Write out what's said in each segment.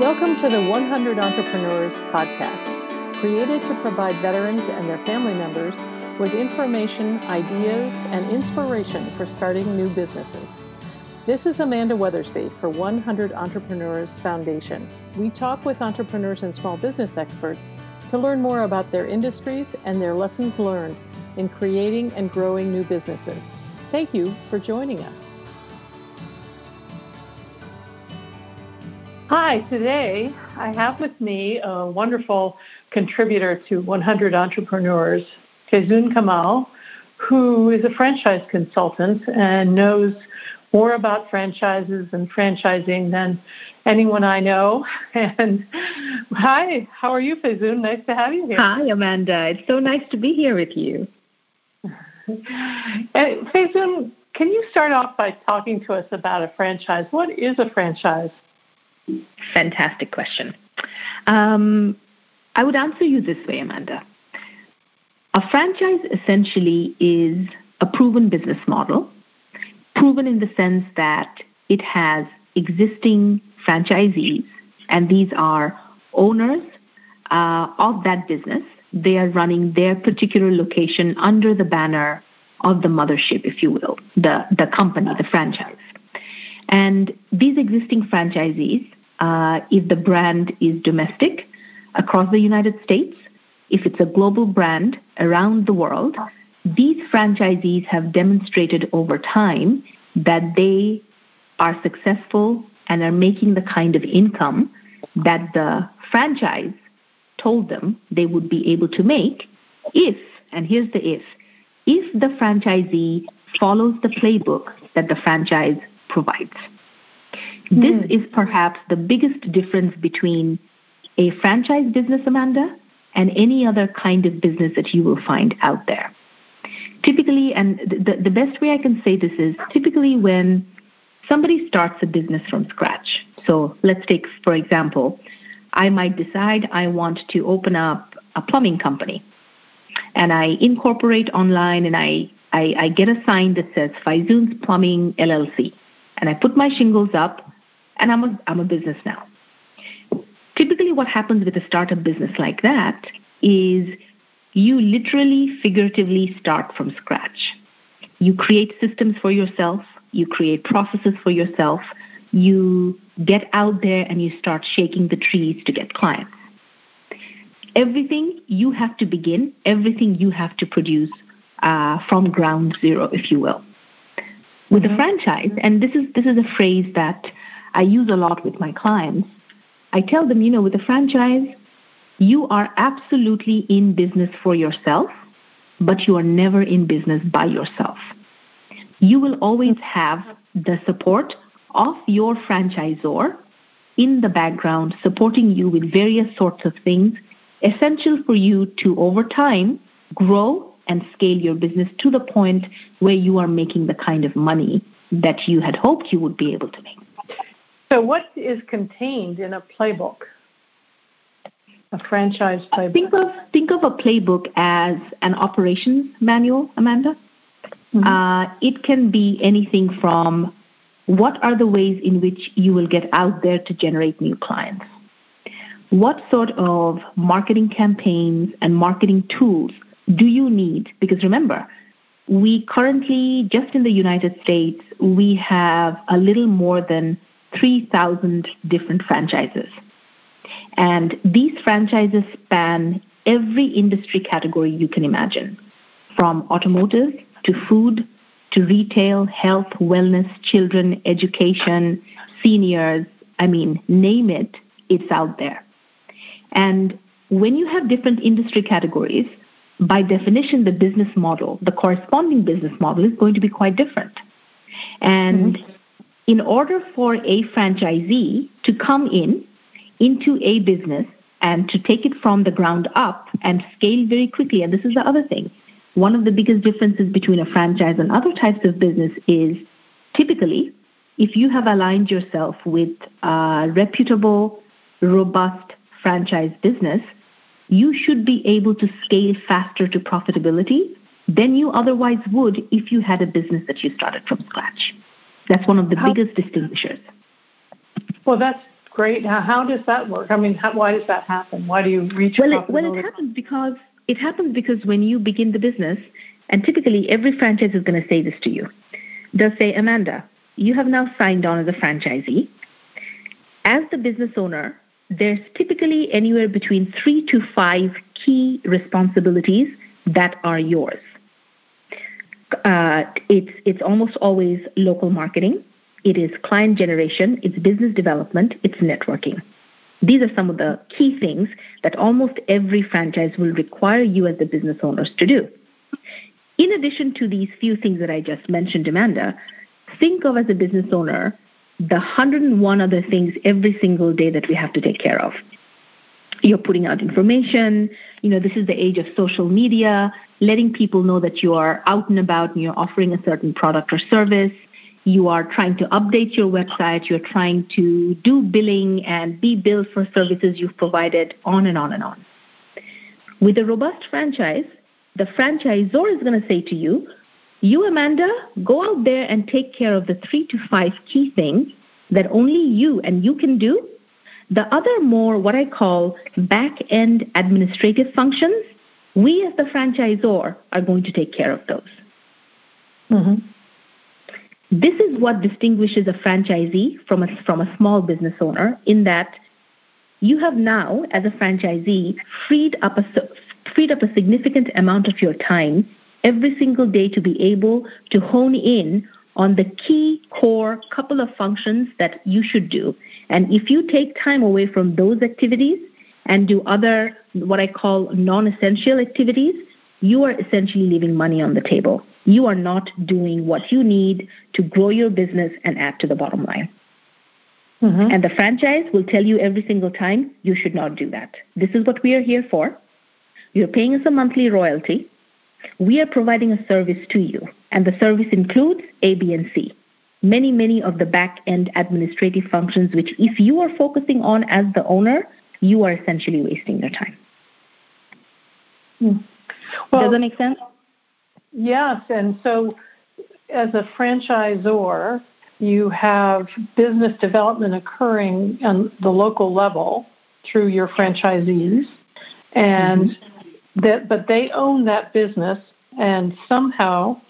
Welcome to the 100 Entrepreneurs podcast, created to provide veterans and their family members with information, ideas, and inspiration for starting new businesses. This is Amanda Weathersby for 100 Entrepreneurs Foundation. We talk with entrepreneurs and small business experts to learn more about their industries and their lessons learned in creating and growing new businesses. Thank you for joining us. Hi, today I have with me a wonderful contributor to 100 Entrepreneurs, Fayzoun Kamal, who is a franchise consultant and knows more about franchises and franchising than anyone I know. And hi, how are you, Fayzoun? Nice to have you here. Hi, Amanda. It's so nice to be here with you. Eh, Fayzoun, can you start off by talking to us about a franchise? What is a franchise? Fantastic question. Um, I would answer you this way, Amanda. A franchise essentially is a proven business model proven in the sense that it has existing franchisees, and these are owners uh, of that business. They are running their particular location under the banner of the mothership, if you will, the, the company, the franchise. And these existing franchisees, uh, if the brand is domestic across the United States, if it's a global brand around the world, these franchisees have demonstrated over time that they are successful and are making the kind of income that the franchise told them they would be able to make if, and here's the if, if the franchisee follows the playbook that the franchise provides. Mm. This hmm. is perhaps the biggest difference between a franchise business, Amanda, and any other kind of business that you will find out there. Typically, and the, the best way I can say this is typically when somebody starts a business from scratch. So let's take, for example, I might decide I want to open up a plumbing company. And I incorporate online and I, I, I get a sign that says Fayzoun's Plumbing LLC. And I put my shingles up and I'm a, I'm a business now. Typically, what happens with a startup business like that is you literally, figuratively start from scratch. You create systems for yourself, you create processes for yourself, you get out there and you start shaking the trees to get clients. Everything you have to begin, everything you have to produce uh, from ground zero, if you will. With mm-hmm. a franchise, and this is this is a phrase that I use a lot with my clients. I tell them, you know, with a franchise, you are absolutely in business for yourself, but you are never in business by yourself. You will always have the support of your franchisor in the background, supporting you with various sorts of things essential for you to, over time, grow and scale your business to the point where you are making the kind of money that you had hoped you would be able to make. So, what is contained in a playbook? A franchise playbook. Think of think of a playbook as an operations manual, Amanda. Mm-hmm. Uh, it can be anything from what are the ways in which you will get out there to generate new clients? What sort of marketing campaigns and marketing tools do you need? Because remember, we currently, just in the United States, we have a little more than 3,000 different franchises. And these franchises span every industry category you can imagine, from automotive to food to retail, health, wellness, children, education, seniors. I mean, name it, it's out there. And when you have different industry categories, by definition, the business model, the corresponding business model is going to be quite different. And mm-hmm. in order for a franchisee to come in into a business and to take it from the ground up and scale very quickly. And this is the other thing. One of the biggest differences between a franchise and other types of business is typically if you have aligned yourself with a reputable, robust franchise business, you should be able to scale faster to profitability than you otherwise would if you had a business that you started from scratch. That's one of the biggest distinguishers. Well, that's great. How, how does that work? I mean, how, why does that happen? Why do you reach? Well, it, well, it happens because it happens because when you begin the business, and typically every franchise is going to say this to you. They'll say, Amanda, you have now signed on as a franchisee. As the business owner, there's typically anywhere between three to five key responsibilities that are yours. Uh, it's it's almost always local marketing. It is client generation. It's business development. It's networking. These are some of the key things that almost every franchise will require you as the business owners to do. In addition to these few things that I just mentioned, Amanda, think of as a business owner the 101 other things every single day that we have to take care of. You're putting out information, you know, this is the age of social media, letting people know that you are out and about and you're offering a certain product or service. You are trying to update your website, you're trying to do billing and be billed for services you've provided, on and on and on. With a robust franchise, the franchisor is going to say to you, you, Amanda, go out there and take care of the three to five key things that only you and you can do. The other more what I call back end administrative functions, we as the franchisor are going to take care of those. Mm-hmm. This is what distinguishes a franchisee from a, from a small business owner in that you have now, as a franchisee, freed up a, freed up a significant amount of your time every single day to be able to hone in on the key core couple of functions that you should do. And if you take time away from those activities and do other, what I call non essential activities, you are essentially leaving money on the table. You are not doing what you need to grow your business and add to the bottom line. Mm-hmm. And the franchise will tell you every single time you should not do that. This is what we are here for. You're paying us a monthly royalty. We are providing a service to you, and the service includes A, B, and C. Many, many of the back end administrative functions, which if you are focusing on as the owner, you are essentially wasting your time. Hmm. Well, Does that make sense? Yes, and so as a franchisor, you have business development occurring on the local level through your franchisees, and mm-hmm that, but they own that business, and somehow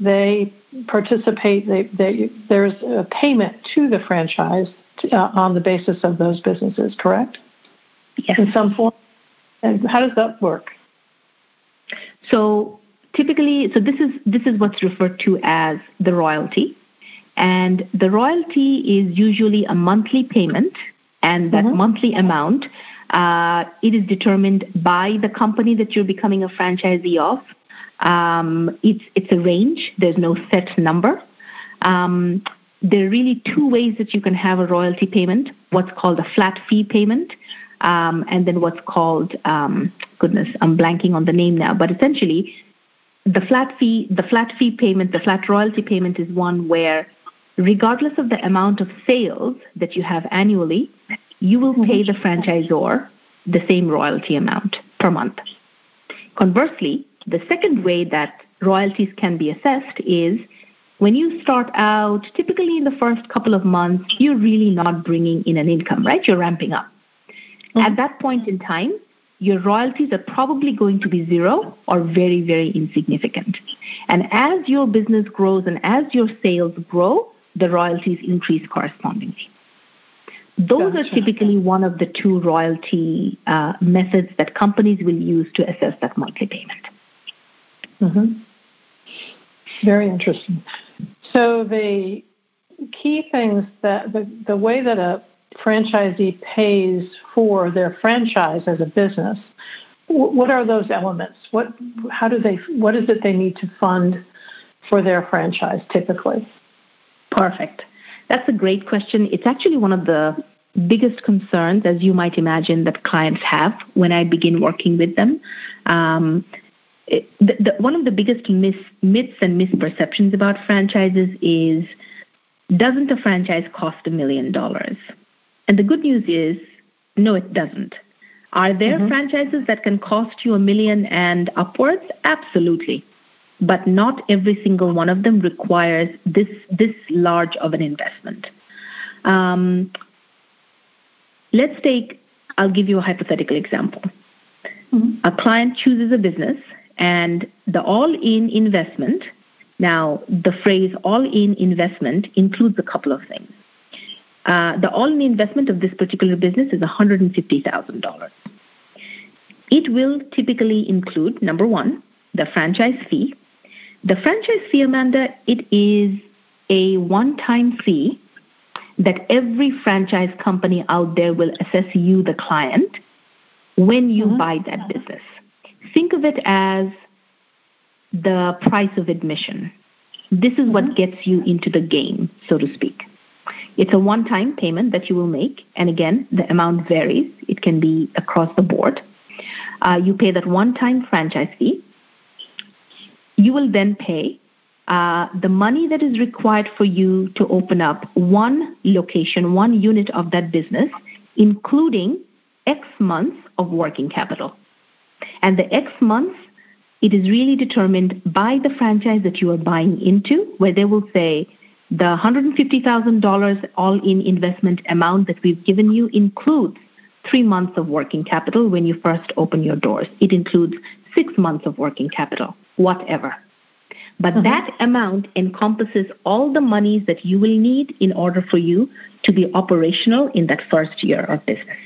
they participate. They, they, there's a payment to the franchise to, uh, on the basis of those businesses. Correct? Yes. In some form. And how does that work? So typically, so this is this is what's referred to as the royalty, and the royalty is usually a monthly payment, and that mm-hmm. monthly amount uh, it is determined by the company that you're becoming a franchisee of. Um, it's it's a range. There's no set number. Um, there are really two ways that you can have a royalty payment. What's called a flat fee payment, um, and then what's called um, goodness, I'm blanking on the name now. But essentially, the flat fee the flat fee payment, the flat royalty payment is one where regardless of the amount of sales that you have annually, you will pay the franchisor the same royalty amount per month. Conversely, the second way that royalties can be assessed is when you start out, typically in the first couple of months, you're really not bringing in an income, right? You're ramping up. Mm-hmm. At that point in time, your royalties are probably going to be zero or very, very insignificant. And as your business grows and as your sales grow, the royalties increase correspondingly. Those gotcha. are typically one of the two royalty uh, methods that companies will use to assess that monthly payment. Mm-hmm. Very interesting. So the key things that the, the way that a franchisee pays for their franchise as a business, what are those elements? What how do they what is it they need to fund for their franchise typically? Perfect. That's a great question. It's actually one of the biggest concerns, as you might imagine, that clients have when I begin working with them. Um, it, the, the, one of the biggest myths, myths and misperceptions about franchises is doesn't a franchise cost a million dollars? And the good news is, no, it doesn't. Are there mm-hmm. franchises that can cost you a million and upwards? Absolutely but not every single one of them requires this this large of an investment. Um, let's take, I'll give you a hypothetical example. Mm-hmm. A client chooses a business and the all in investment, now the phrase all in investment includes a couple of things. Uh, the all in investment of this particular business is $150,000. It will typically include, number one, the franchise fee. The franchise fee, Amanda, it is a one time fee that every franchise company out there will assess you, the client, when you mm-hmm. buy that business. Think of it as the price of admission. This is what mm-hmm. gets you into the game, so to speak. It's a one time payment that you will make, and again, the amount varies. It can be across the board. Uh, you pay that one time franchise fee. You will then pay uh, the money that is required for you to open up one location, one unit of that business, including X months of working capital. And the X months, it is really determined by the franchise that you are buying into, where they will say the $150,000 all in investment amount that we've given you includes three months of working capital when you first open your doors. It includes six months of working capital, whatever. But mm-hmm. that amount encompasses all the monies that you will need in order for you to be operational in that first year of business.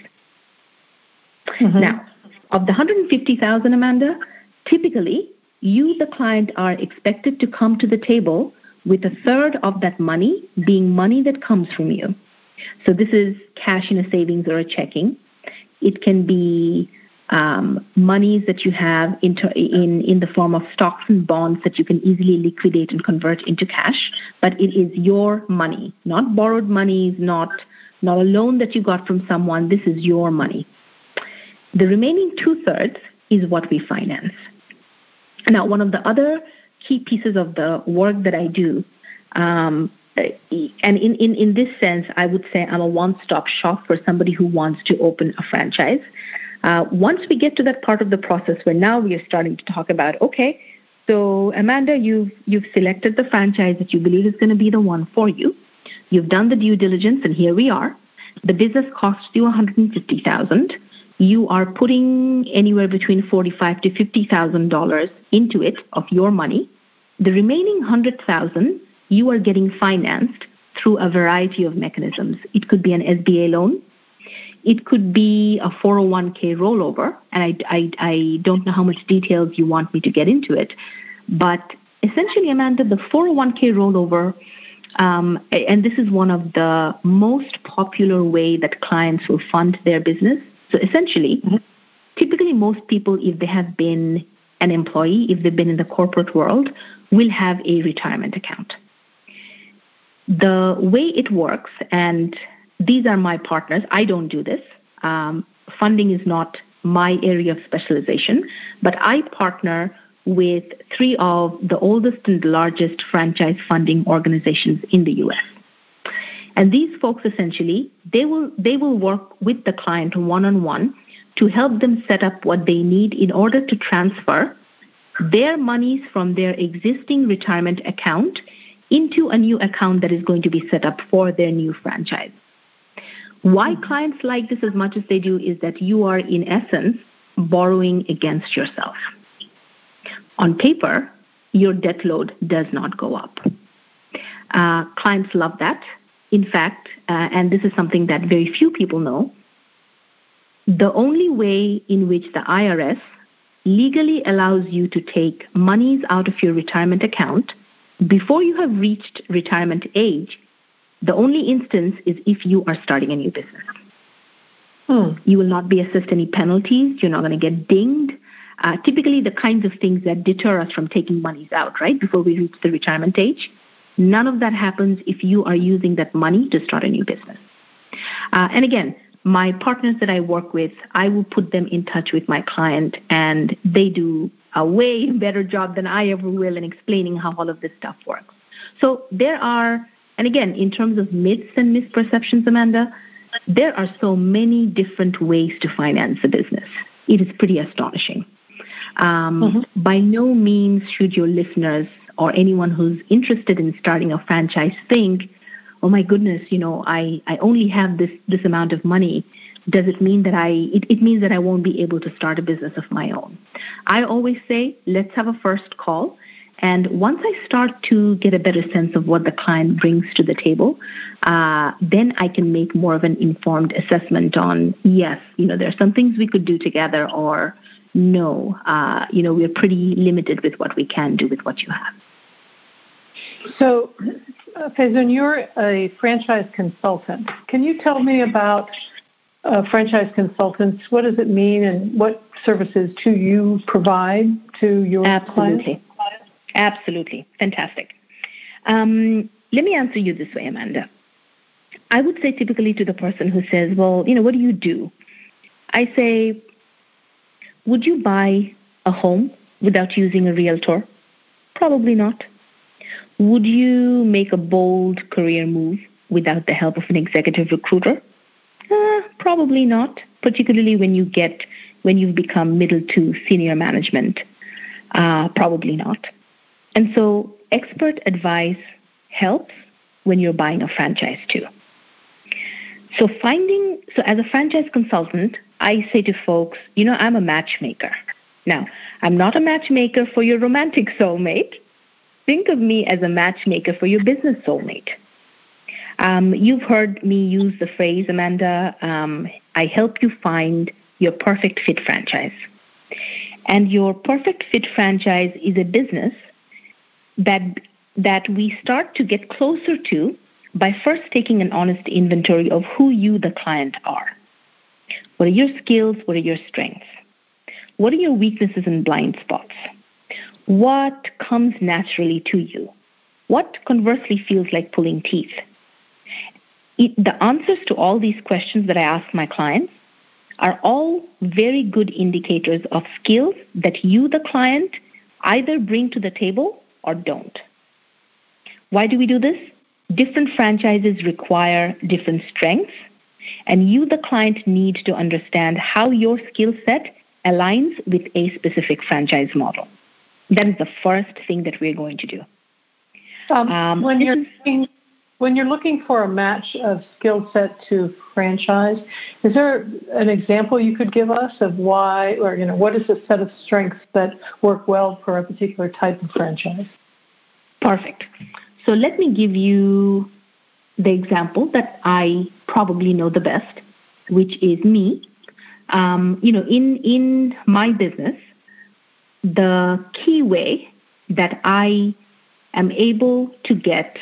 Mm-hmm. Now, of the 150,000, Amanda, typically you, the client, are expected to come to the table with a third of that money being money that comes from you. So this is cash in a savings or a checking. It can be um, monies that you have into, in, in the form of stocks and bonds that you can easily liquidate and convert into cash, but it is your money, not borrowed money, not, not a loan that you got from someone. This is your money. The remaining two thirds is what we finance. Now, one of the other key pieces of the work that I do um, and in, in, in this sense, I would say I'm a one stop shop for somebody who wants to open a franchise. Uh, once we get to that part of the process where now we are starting to talk about, okay, so Amanda, you've you've selected the franchise that you believe is going to be the one for you. You've done the due diligence, and here we are. The business costs you 150,000. You are putting anywhere between 45 to 50,000 dollars into it of your money. The remaining 100,000 you are getting financed through a variety of mechanisms. It could be an SBA loan. It could be a 401k rollover, and I, I, I don't know how much details you want me to get into it, but essentially, Amanda, the 401k rollover, um, and this is one of the most popular way that clients will fund their business. So essentially, mm-hmm. typically most people, if they have been an employee, if they've been in the corporate world, will have a retirement account. The way it works, and these are my partners. I don't do this. Um, funding is not my area of specialization, but I partner with three of the oldest and largest franchise funding organizations in the US. And these folks essentially, they will they will work with the client one on one to help them set up what they need in order to transfer their monies from their existing retirement account into a new account that is going to be set up for their new franchise. Why clients like this as much as they do is that you are, in essence, borrowing against yourself. On paper, your debt load does not go up. Uh, clients love that. In fact, uh, and this is something that very few people know, the only way in which the IRS legally allows you to take monies out of your retirement account before you have reached retirement age the only instance is if you are starting a new business. Hmm. You will not be assessed any penalties. You're not going to get dinged. Uh, typically, the kinds of things that deter us from taking monies out, right, before we reach the retirement age, none of that happens if you are using that money to start a new business. Uh, and again, my partners that I work with, I will put them in touch with my client, and they do a way better job than I ever will in explaining how all of this stuff works. So there are and again, in terms of myths and misperceptions, Amanda, there are so many different ways to finance a business. It is pretty astonishing. Um, mm-hmm. By no means should your listeners or anyone who's interested in starting a franchise think, oh my goodness, you know, I, I only have this, this amount of money. does it mean that I, it, it means that I won't be able to start a business of my own. I always say, let's have a first call. And once I start to get a better sense of what the client brings to the table, uh, then I can make more of an informed assessment on yes, you know, there are some things we could do together, or no, uh, you know, we're pretty limited with what we can do with what you have. So, uh, Faizun, you're a franchise consultant. Can you tell me about uh, franchise consultants? What does it mean, and what services do you provide to your Absolutely. clients? Absolutely. Fantastic. Um, let me answer you this way, Amanda. I would say typically to the person who says, Well, you know, what do you do? I say, Would you buy a home without using a realtor? Probably not. Would you make a bold career move without the help of an executive recruiter? Uh, probably not, particularly when you get when you've become middle to senior management. Uh, probably not. And so, expert advice helps when you're buying a franchise too. So, finding so as a franchise consultant, I say to folks, you know, I'm a matchmaker. Now, I'm not a matchmaker for your romantic soulmate. Think of me as a matchmaker for your business soulmate. Um, you've heard me use the phrase, Amanda, um, I help you find your perfect fit franchise. And your perfect fit franchise is a business that, that we start to get closer to by first taking an honest inventory of who you, the client, are. What are your skills? What are your strengths? What are your weaknesses and blind spots? What comes naturally to you? What conversely feels like pulling teeth? It, the answers to all these questions that I ask my clients are all very good indicators of skills that you, the client, either bring to the table or don't. Why do we do this? Different franchises require different strengths, and you, the client, need to understand how your skill set aligns with a specific franchise model. That is the first thing that we're going to do. Um, um, when you're when you're looking for a match of skill set to franchise, is there an example you could give us of why, or you know, what is the set of strengths that work well for a particular type of franchise? Perfect. So let me give you the example that I probably know the best, which is me. Um, you know, in in my business, the key way that I am able to get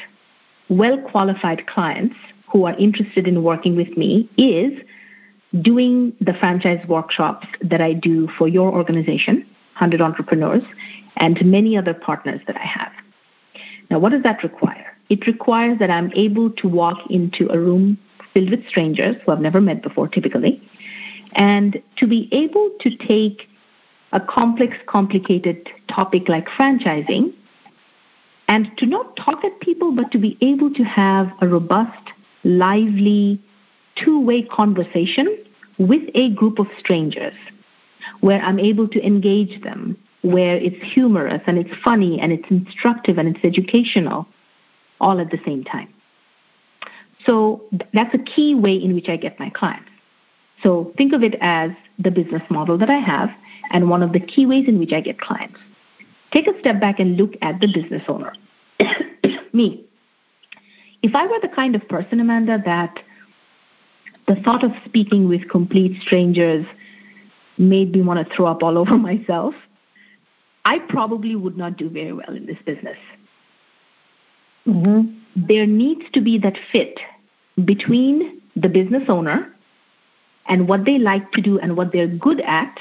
well qualified clients who are interested in working with me is doing the franchise workshops that I do for your organization, 100 Entrepreneurs, and many other partners that I have. Now, what does that require? It requires that I'm able to walk into a room filled with strangers who I've never met before, typically, and to be able to take a complex, complicated topic like franchising and to not talk at people, but to be able to have a robust, lively, two way conversation with a group of strangers where I'm able to engage them, where it's humorous and it's funny and it's instructive and it's educational all at the same time. So that's a key way in which I get my clients. So think of it as the business model that I have and one of the key ways in which I get clients. Take a step back and look at the business owner. Me. If I were the kind of person, Amanda, that the thought of speaking with complete strangers made me want to throw up all over myself, I probably would not do very well in this business. Mm-hmm. There needs to be that fit between the business owner and what they like to do and what they're good at,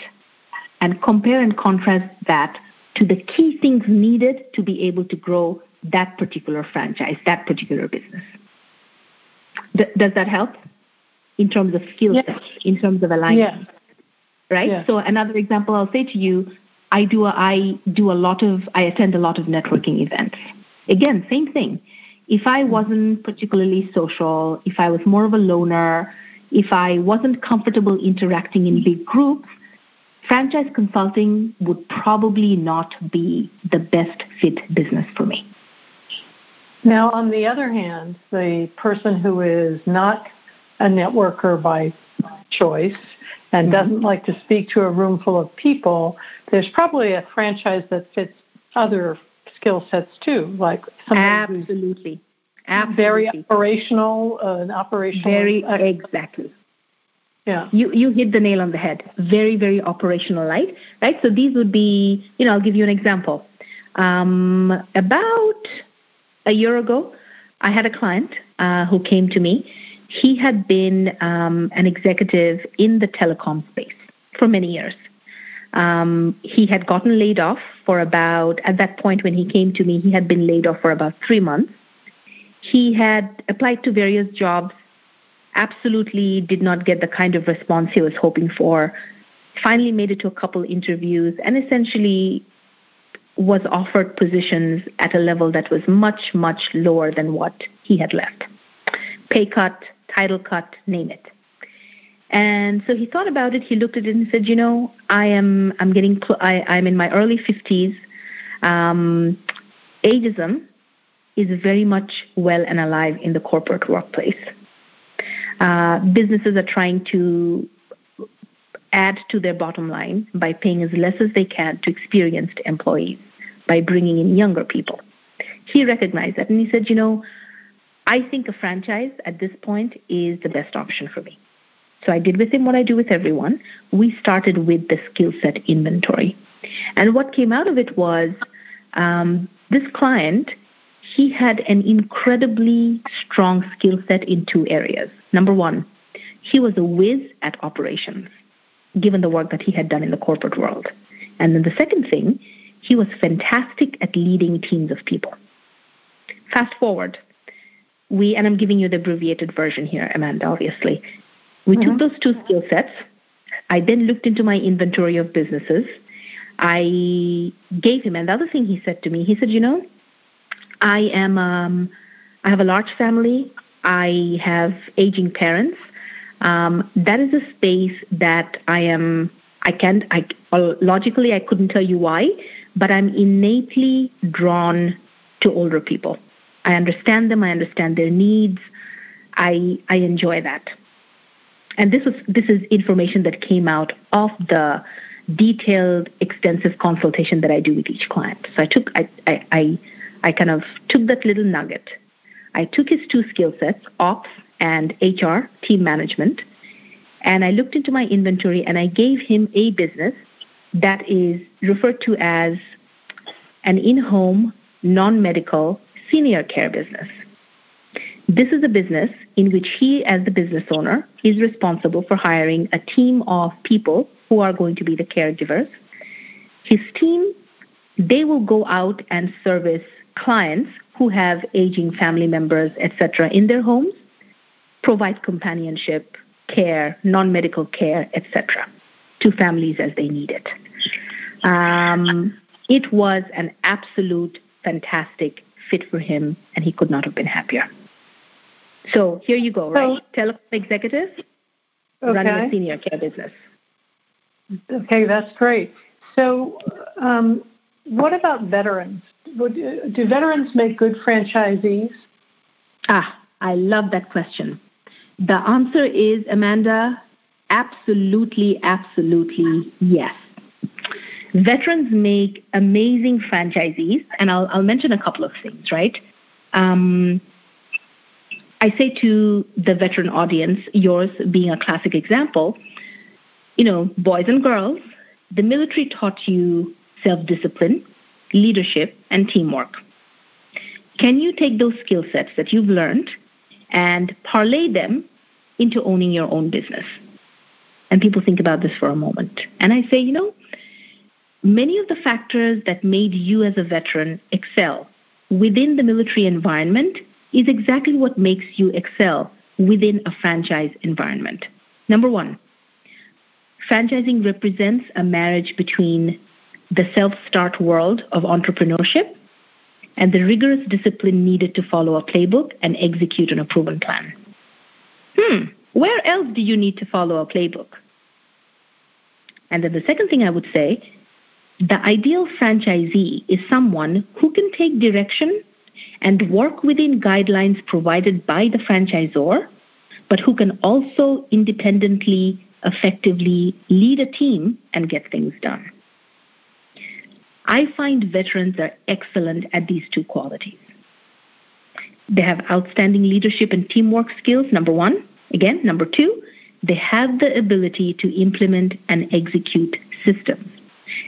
and compare and contrast that to the key things needed to be able to grow that particular franchise, that particular business. D- does that help in terms of skill yes. in terms of alignment? Yes. Right? Yes. So another example I'll say to you, I do a, I do a lot of I attend a lot of networking events. Again, same thing. If I wasn't particularly social, if I was more of a loner, if I wasn't comfortable interacting in big groups, franchise consulting would probably not be the best fit business for me. Now, on the other hand, the person who is not a networker by choice and mm-hmm. doesn't like to speak to a room full of people, there's probably a franchise that fits other skill sets too, like absolutely, absolutely, very operational, uh, an operational, very exactly. Yeah. You you hit the nail on the head. Very very operational, right? Right. So these would be, you know, I'll give you an example. Um, about a year ago, I had a client uh, who came to me. He had been um, an executive in the telecom space for many years. Um, he had gotten laid off for about, at that point when he came to me, he had been laid off for about three months. He had applied to various jobs, absolutely did not get the kind of response he was hoping for, finally made it to a couple interviews, and essentially was offered positions at a level that was much, much lower than what he had left. Pay cut, title cut, name it. And so he thought about it. He looked at it and said, "You know, I am I'm getting cl- I, I'm in my early 50s. Um, ageism is very much well and alive in the corporate workplace. Uh, businesses are trying to add to their bottom line by paying as less as they can to experienced employees by bringing in younger people. He recognized that and he said, you know, I think a franchise at this point is the best option for me. So I did with him what I do with everyone. We started with the skill set inventory. And what came out of it was um, this client, he had an incredibly strong skill set in two areas. Number one, he was a whiz at operations, given the work that he had done in the corporate world. And then the second thing, he was fantastic at leading teams of people. Fast forward, we, and I'm giving you the abbreviated version here, Amanda, obviously. We mm-hmm. took those two skill sets. I then looked into my inventory of businesses. I gave him, and the other thing he said to me, he said, You know, I am, um, I have a large family. I have aging parents. Um, that is a space that I am, I can't, I, logically, I couldn't tell you why, but I'm innately drawn to older people. I understand them, I understand their needs. I, I enjoy that. And this was this is information that came out of the detailed, extensive consultation that I do with each client. So I took I I, I, I kind of took that little nugget. I took his two skill sets, ops and HR, team management, and I looked into my inventory and I gave him a business that is referred to as an in-home, non-medical senior care business. This is a business in which he, as the business owner, is responsible for hiring a team of people who are going to be the caregivers. His team, they will go out and service clients who have aging family members, etc., in their homes, provide companionship, care, non-medical care, etc., to families as they need it. Um, it was an absolute fantastic fit for him, and he could not have been happier. So here you go, right? So, Telecom executive okay. running a senior care business. Okay, that's great. So, um, what about veterans? Do veterans make good franchisees? Ah, I love that question. The answer is, Amanda, absolutely, absolutely yes. Veterans make amazing franchisees, and I'll, I'll mention a couple of things, right? Um, I say to the veteran audience, yours being a classic example, you know, boys and girls, the military taught you self discipline, leadership, and teamwork. Can you take those skill sets that you've learned and parlay them into owning your own business? And people think about this for a moment. And I say, you know, many of the factors that made you as a veteran excel within the military environment is exactly what makes you excel within a franchise environment. Number one, franchising represents a marriage between the self start world of entrepreneurship and the rigorous discipline needed to follow a playbook and execute on a proven plan. Hmm, where else do you need to follow a playbook? And then the second thing I would say the ideal franchisee is someone who can take direction and work within guidelines provided by the franchisor but who can also independently, effectively lead a team and get things done. I find veterans are excellent at these two qualities. They have outstanding leadership and teamwork skills, number one. Again, number two, they have the ability to implement and execute systems.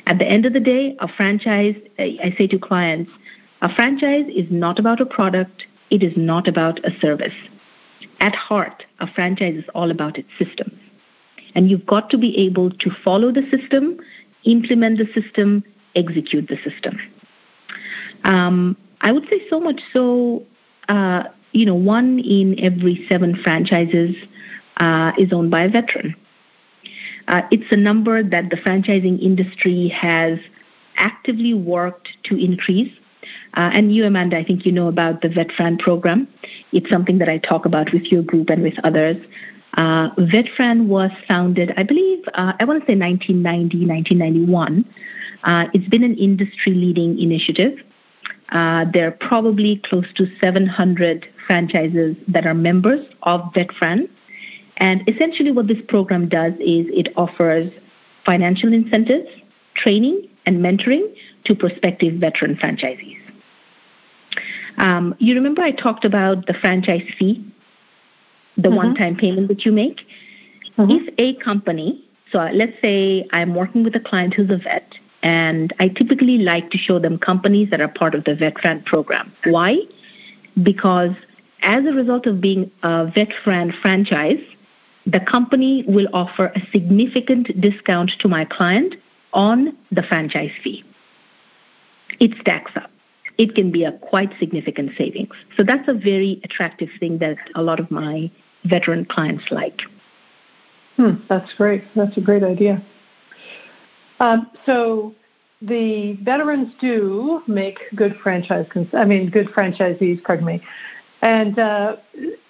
At the end of the day, a franchise, I say to clients, a franchise is not about a product, it is not about a service. At heart, a franchise is all about its systems. And you've got to be able to follow the system, implement the system, execute the system. Um, I would say so much so, uh, you know, one in every seven franchises uh, is owned by a veteran. Uh, it's a number that the franchising industry has actively worked to increase. Uh, and you, Amanda, I think you know about the VetFran program. It's something that I talk about with your group and with others. Uh, was founded, I believe, uh, I want to say 1990, 1991. Uh, it's been an industry leading initiative. Uh, there are probably close to 700 franchises that are members of VetFran. And essentially, what this program does is it offers financial incentives, training, and mentoring to prospective veteran franchisees. Um, you remember I talked about the franchise fee, the mm-hmm. one time payment that you make? Mm-hmm. If a company, so let's say I'm working with a client who's a vet, and I typically like to show them companies that are part of the VetFran program. Why? Because as a result of being a VetFran franchise, the company will offer a significant discount to my client on the franchise fee. It stacks up. It can be a quite significant savings. So that's a very attractive thing that a lot of my veteran clients like. Hmm, that's great. That's a great idea. Um, so the veterans do make good franchise. Cons- I mean, good franchisees. Pardon me. And uh,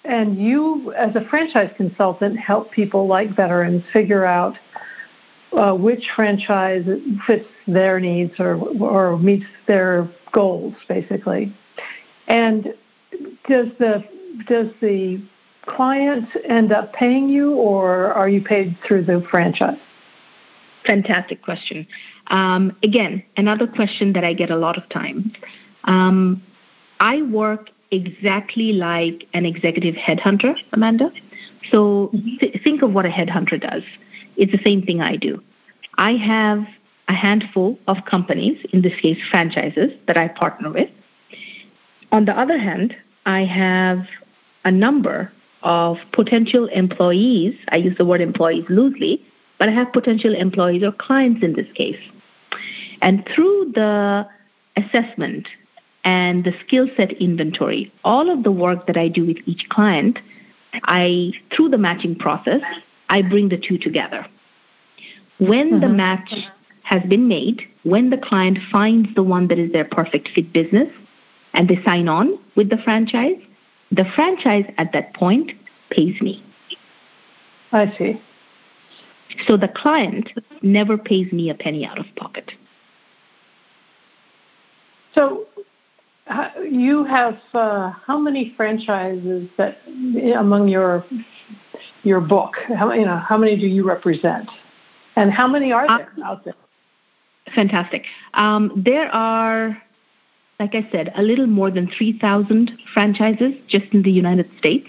and you, as a franchise consultant, help people like veterans figure out uh, which franchise fits their needs or or meets their goals, basically. And does the does the client end up paying you, or are you paid through the franchise? Fantastic question. Um, again, another question that I get a lot of time. Um, I work exactly like an executive headhunter, Amanda. So mm-hmm. th- think of what a headhunter does. It's the same thing I do. I have a handful of companies, in this case franchises, that I partner with. On the other hand, I have a number of potential employees. I use the word employees loosely, but I have potential employees or clients in this case. And through the assessment and the skill set inventory, all of the work that I do with each client, I through the matching process, I bring the two together. When mm-hmm. the match has been made, when the client finds the one that is their perfect fit business and they sign on with the franchise, the franchise at that point pays me. I see. So the client never pays me a penny out of pocket. So you have uh, how many franchises that among your your book? How you know how many do you represent, and how many are there uh, out there? Fantastic. Um, there are, like I said, a little more than three thousand franchises just in the United States.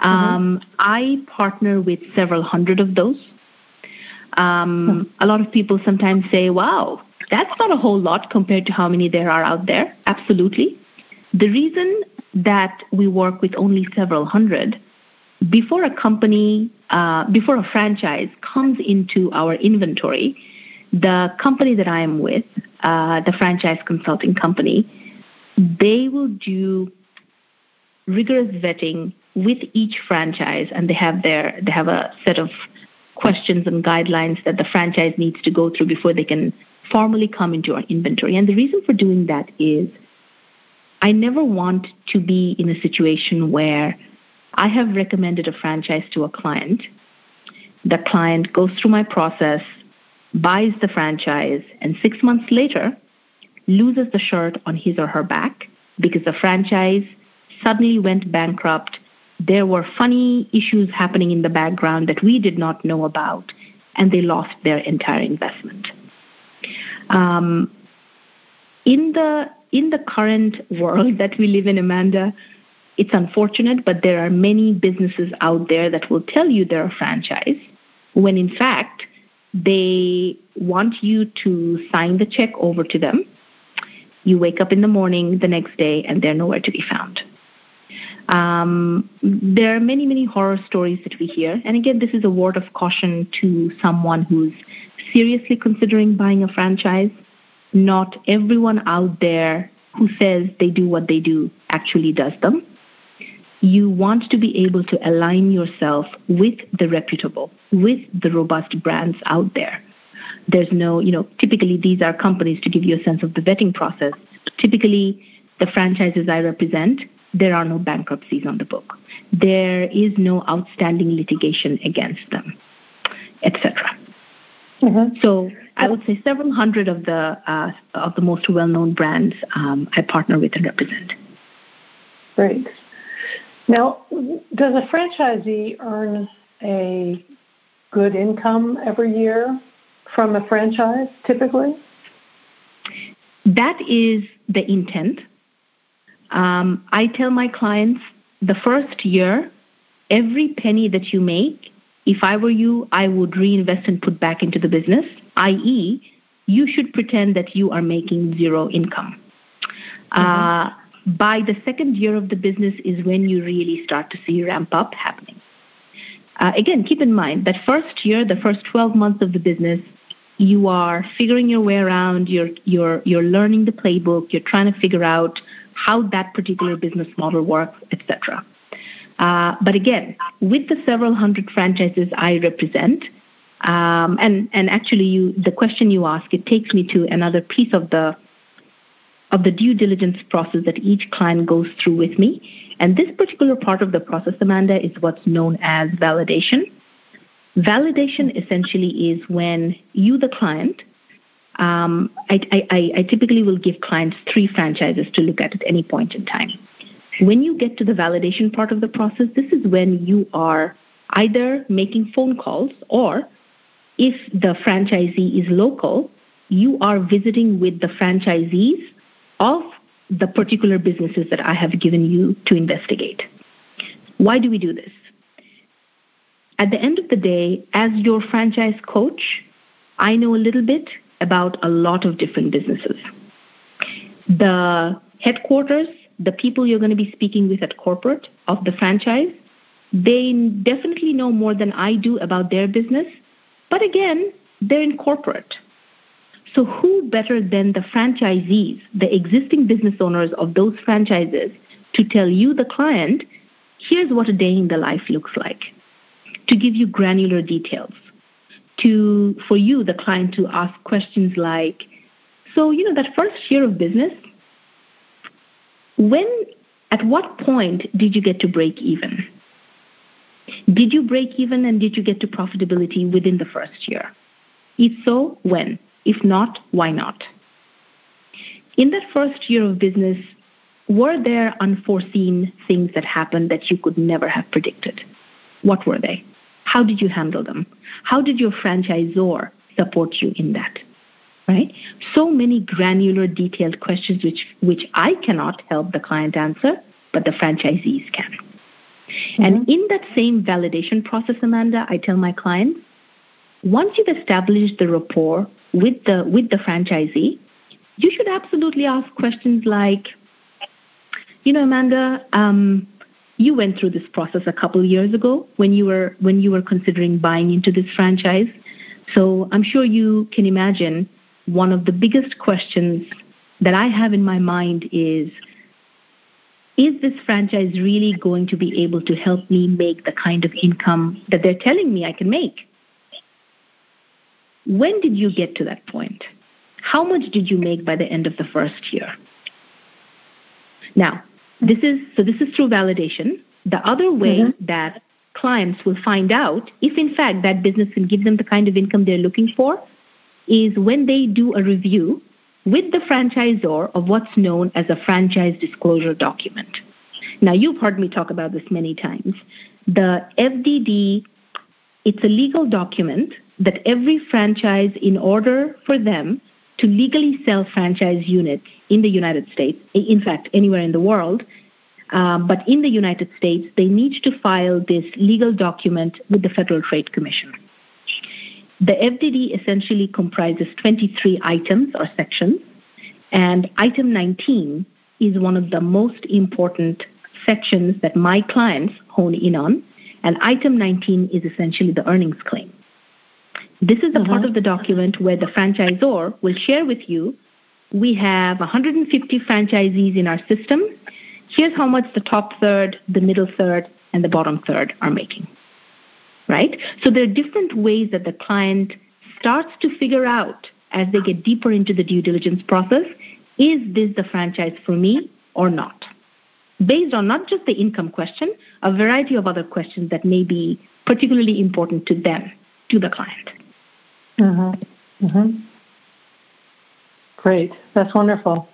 Um, mm-hmm. I partner with several hundred of those. Um, hmm. A lot of people sometimes say, "Wow, that's not a whole lot compared to how many there are out there. Absolutely. The reason that we work with only several hundred, before a company, uh, before a franchise comes into our inventory, the company that I am with, uh, the franchise consulting company, they will do rigorous vetting with each franchise, and they have their they have a set of questions and guidelines that the franchise needs to go through before they can formally come into our inventory. And the reason for doing that is I never want to be in a situation where I have recommended a franchise to a client. The client goes through my process, buys the franchise, and six months later loses the shirt on his or her back because the franchise suddenly went bankrupt, there were funny issues happening in the background that we did not know about, and they lost their entire investment. Um, in the in the current world that we live in, Amanda, it's unfortunate, but there are many businesses out there that will tell you they're a franchise when in fact they want you to sign the check over to them. You wake up in the morning the next day and they're nowhere to be found. Um, there are many, many horror stories that we hear. And again, this is a word of caution to someone who's seriously considering buying a franchise. Not everyone out there who says they do what they do actually does them. You want to be able to align yourself with the reputable, with the robust brands out there. There's no, you know, typically these are companies to give you a sense of the vetting process. Typically, the franchises I represent there are no bankruptcies on the book. There is no outstanding litigation against them, etc. Mm-hmm. So I would say several hundred of the uh, of the most well-known brands um, I partner with and represent. Great. Now, does a franchisee earn a good income every year from a franchise typically? That is the intent. Um, I tell my clients the first year, every penny that you make, if I were you, I would reinvest and put back into the business, i.e., you should pretend that you are making zero income. Mm-hmm. Uh, by the second year of the business is when you really start to see ramp up happening. Uh, again, keep in mind that first year, the first 12 months of the business, you are figuring your way around, you're, you're, you're learning the playbook, you're trying to figure out how that particular business model works, etc. Uh, but again, with the several hundred franchises I represent, um, and and actually, you the question you ask it takes me to another piece of the of the due diligence process that each client goes through with me. And this particular part of the process, Amanda, is what's known as validation. Validation essentially is when you, the client, um, I, I, I typically will give clients three franchises to look at at any point in time. When you get to the validation part of the process, this is when you are either making phone calls or if the franchisee is local, you are visiting with the franchisees of the particular businesses that I have given you to investigate. Why do we do this? At the end of the day, as your franchise coach, I know a little bit about a lot of different businesses. The headquarters, the people you're going to be speaking with at corporate of the franchise, they definitely know more than I do about their business. But again, they're in corporate. So, who better than the franchisees, the existing business owners of those franchises, to tell you, the client, here's what a day in the life looks like, to give you granular details? to for you, the client, to ask questions like, so you know that first year of business, when at what point did you get to break even? Did you break even and did you get to profitability within the first year? If so, when? If not, why not? In that first year of business, were there unforeseen things that happened that you could never have predicted? What were they? How did you handle them? How did your franchisor support you in that? Right? So many granular, detailed questions which, which I cannot help the client answer, but the franchisees can. Mm-hmm. And in that same validation process, Amanda, I tell my clients, once you've established the rapport with the with the franchisee, you should absolutely ask questions like, you know, Amanda, um, you went through this process a couple years ago when you were when you were considering buying into this franchise. So I'm sure you can imagine one of the biggest questions that I have in my mind is is this franchise really going to be able to help me make the kind of income that they're telling me I can make? When did you get to that point? How much did you make by the end of the first year? Now, this is so this is through validation. The other way mm-hmm. that clients will find out if in fact that business can give them the kind of income they're looking for is when they do a review with the franchisor of what's known as a franchise disclosure document. Now, you've heard me talk about this many times. The FDD, it's a legal document that every franchise, in order for them to legally sell franchise units in the United States, in fact, anywhere in the world, um, but in the United States, they need to file this legal document with the Federal Trade Commission. The FDD essentially comprises 23 items or sections, and item 19 is one of the most important sections that my clients hone in on. And item 19 is essentially the earnings claim. This is the mm-hmm. part of the document where the franchisor will share with you we have 150 franchisees in our system. Here's how much the top third, the middle third, and the bottom third are making. Right? So there are different ways that the client starts to figure out as they get deeper into the due diligence process is this the franchise for me or not? Based on not just the income question, a variety of other questions that may be particularly important to them, to the client. Mm-hmm. Mm-hmm. Great. That's wonderful.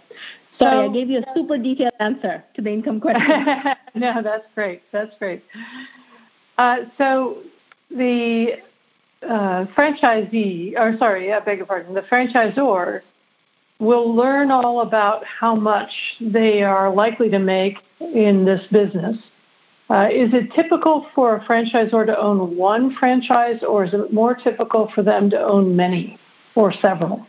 Sorry, so, I gave you a super detailed answer to the income question. no, that's great. That's great. Uh, so the uh, franchisee, or sorry, I beg your pardon, the franchisor will learn all about how much they are likely to make in this business. Uh, is it typical for a franchisor to own one franchise, or is it more typical for them to own many or several?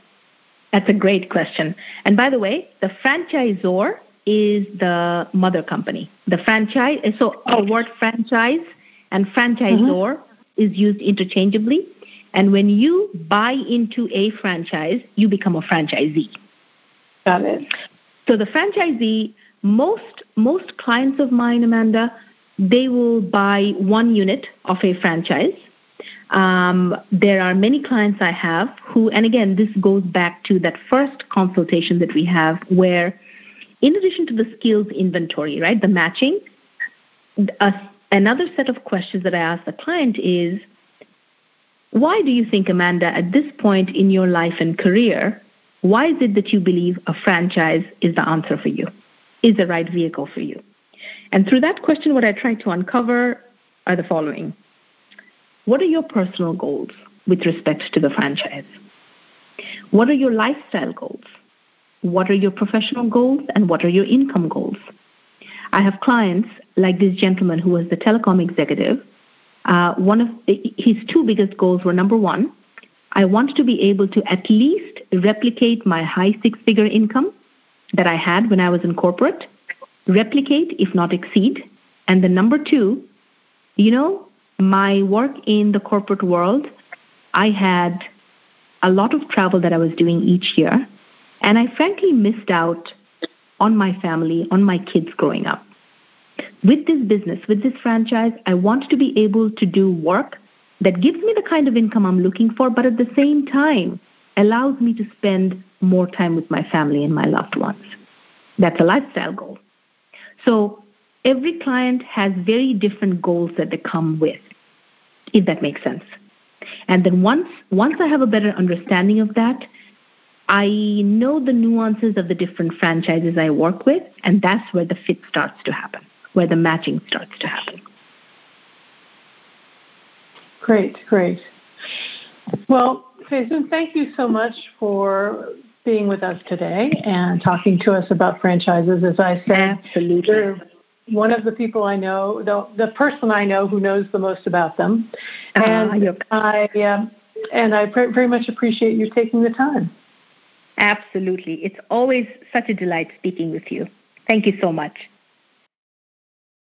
That's a great question. And by the way, the franchisor is the mother company. The franchise, so the word franchise and franchisor mm-hmm. is used interchangeably. And when you buy into a franchise, you become a franchisee. Got it. So the franchisee, most most clients of mine, Amanda, they will buy one unit of a franchise. Um, there are many clients I have who, and again, this goes back to that first consultation that we have, where in addition to the skills inventory, right, the matching, a, another set of questions that I ask the client is, why do you think, Amanda, at this point in your life and career, why is it that you believe a franchise is the answer for you, is the right vehicle for you? And through that question, what I try to uncover are the following What are your personal goals with respect to the franchise? What are your lifestyle goals? What are your professional goals? And what are your income goals? I have clients like this gentleman who was the telecom executive. Uh, one of his two biggest goals were number one, I want to be able to at least replicate my high six figure income that I had when I was in corporate, replicate, if not exceed. And the number two, you know, my work in the corporate world, I had a lot of travel that I was doing each year. And I frankly missed out on my family, on my kids growing up. With this business, with this franchise, I want to be able to do work that gives me the kind of income I'm looking for, but at the same time allows me to spend more time with my family and my loved ones. That's a lifestyle goal. So every client has very different goals that they come with, if that makes sense. And then once once I have a better understanding of that, I know the nuances of the different franchises I work with, and that's where the fit starts to happen, where the matching starts to happen. Great, great. Well, Faizun, thank you so much for being with us today and talking to us about franchises. As I said, Absolutely. one of the people I know, the, the person I know who knows the most about them. Uh, and uh, I uh, and I very much appreciate you taking the time. Absolutely. It's always such a delight speaking with you. Thank you so much.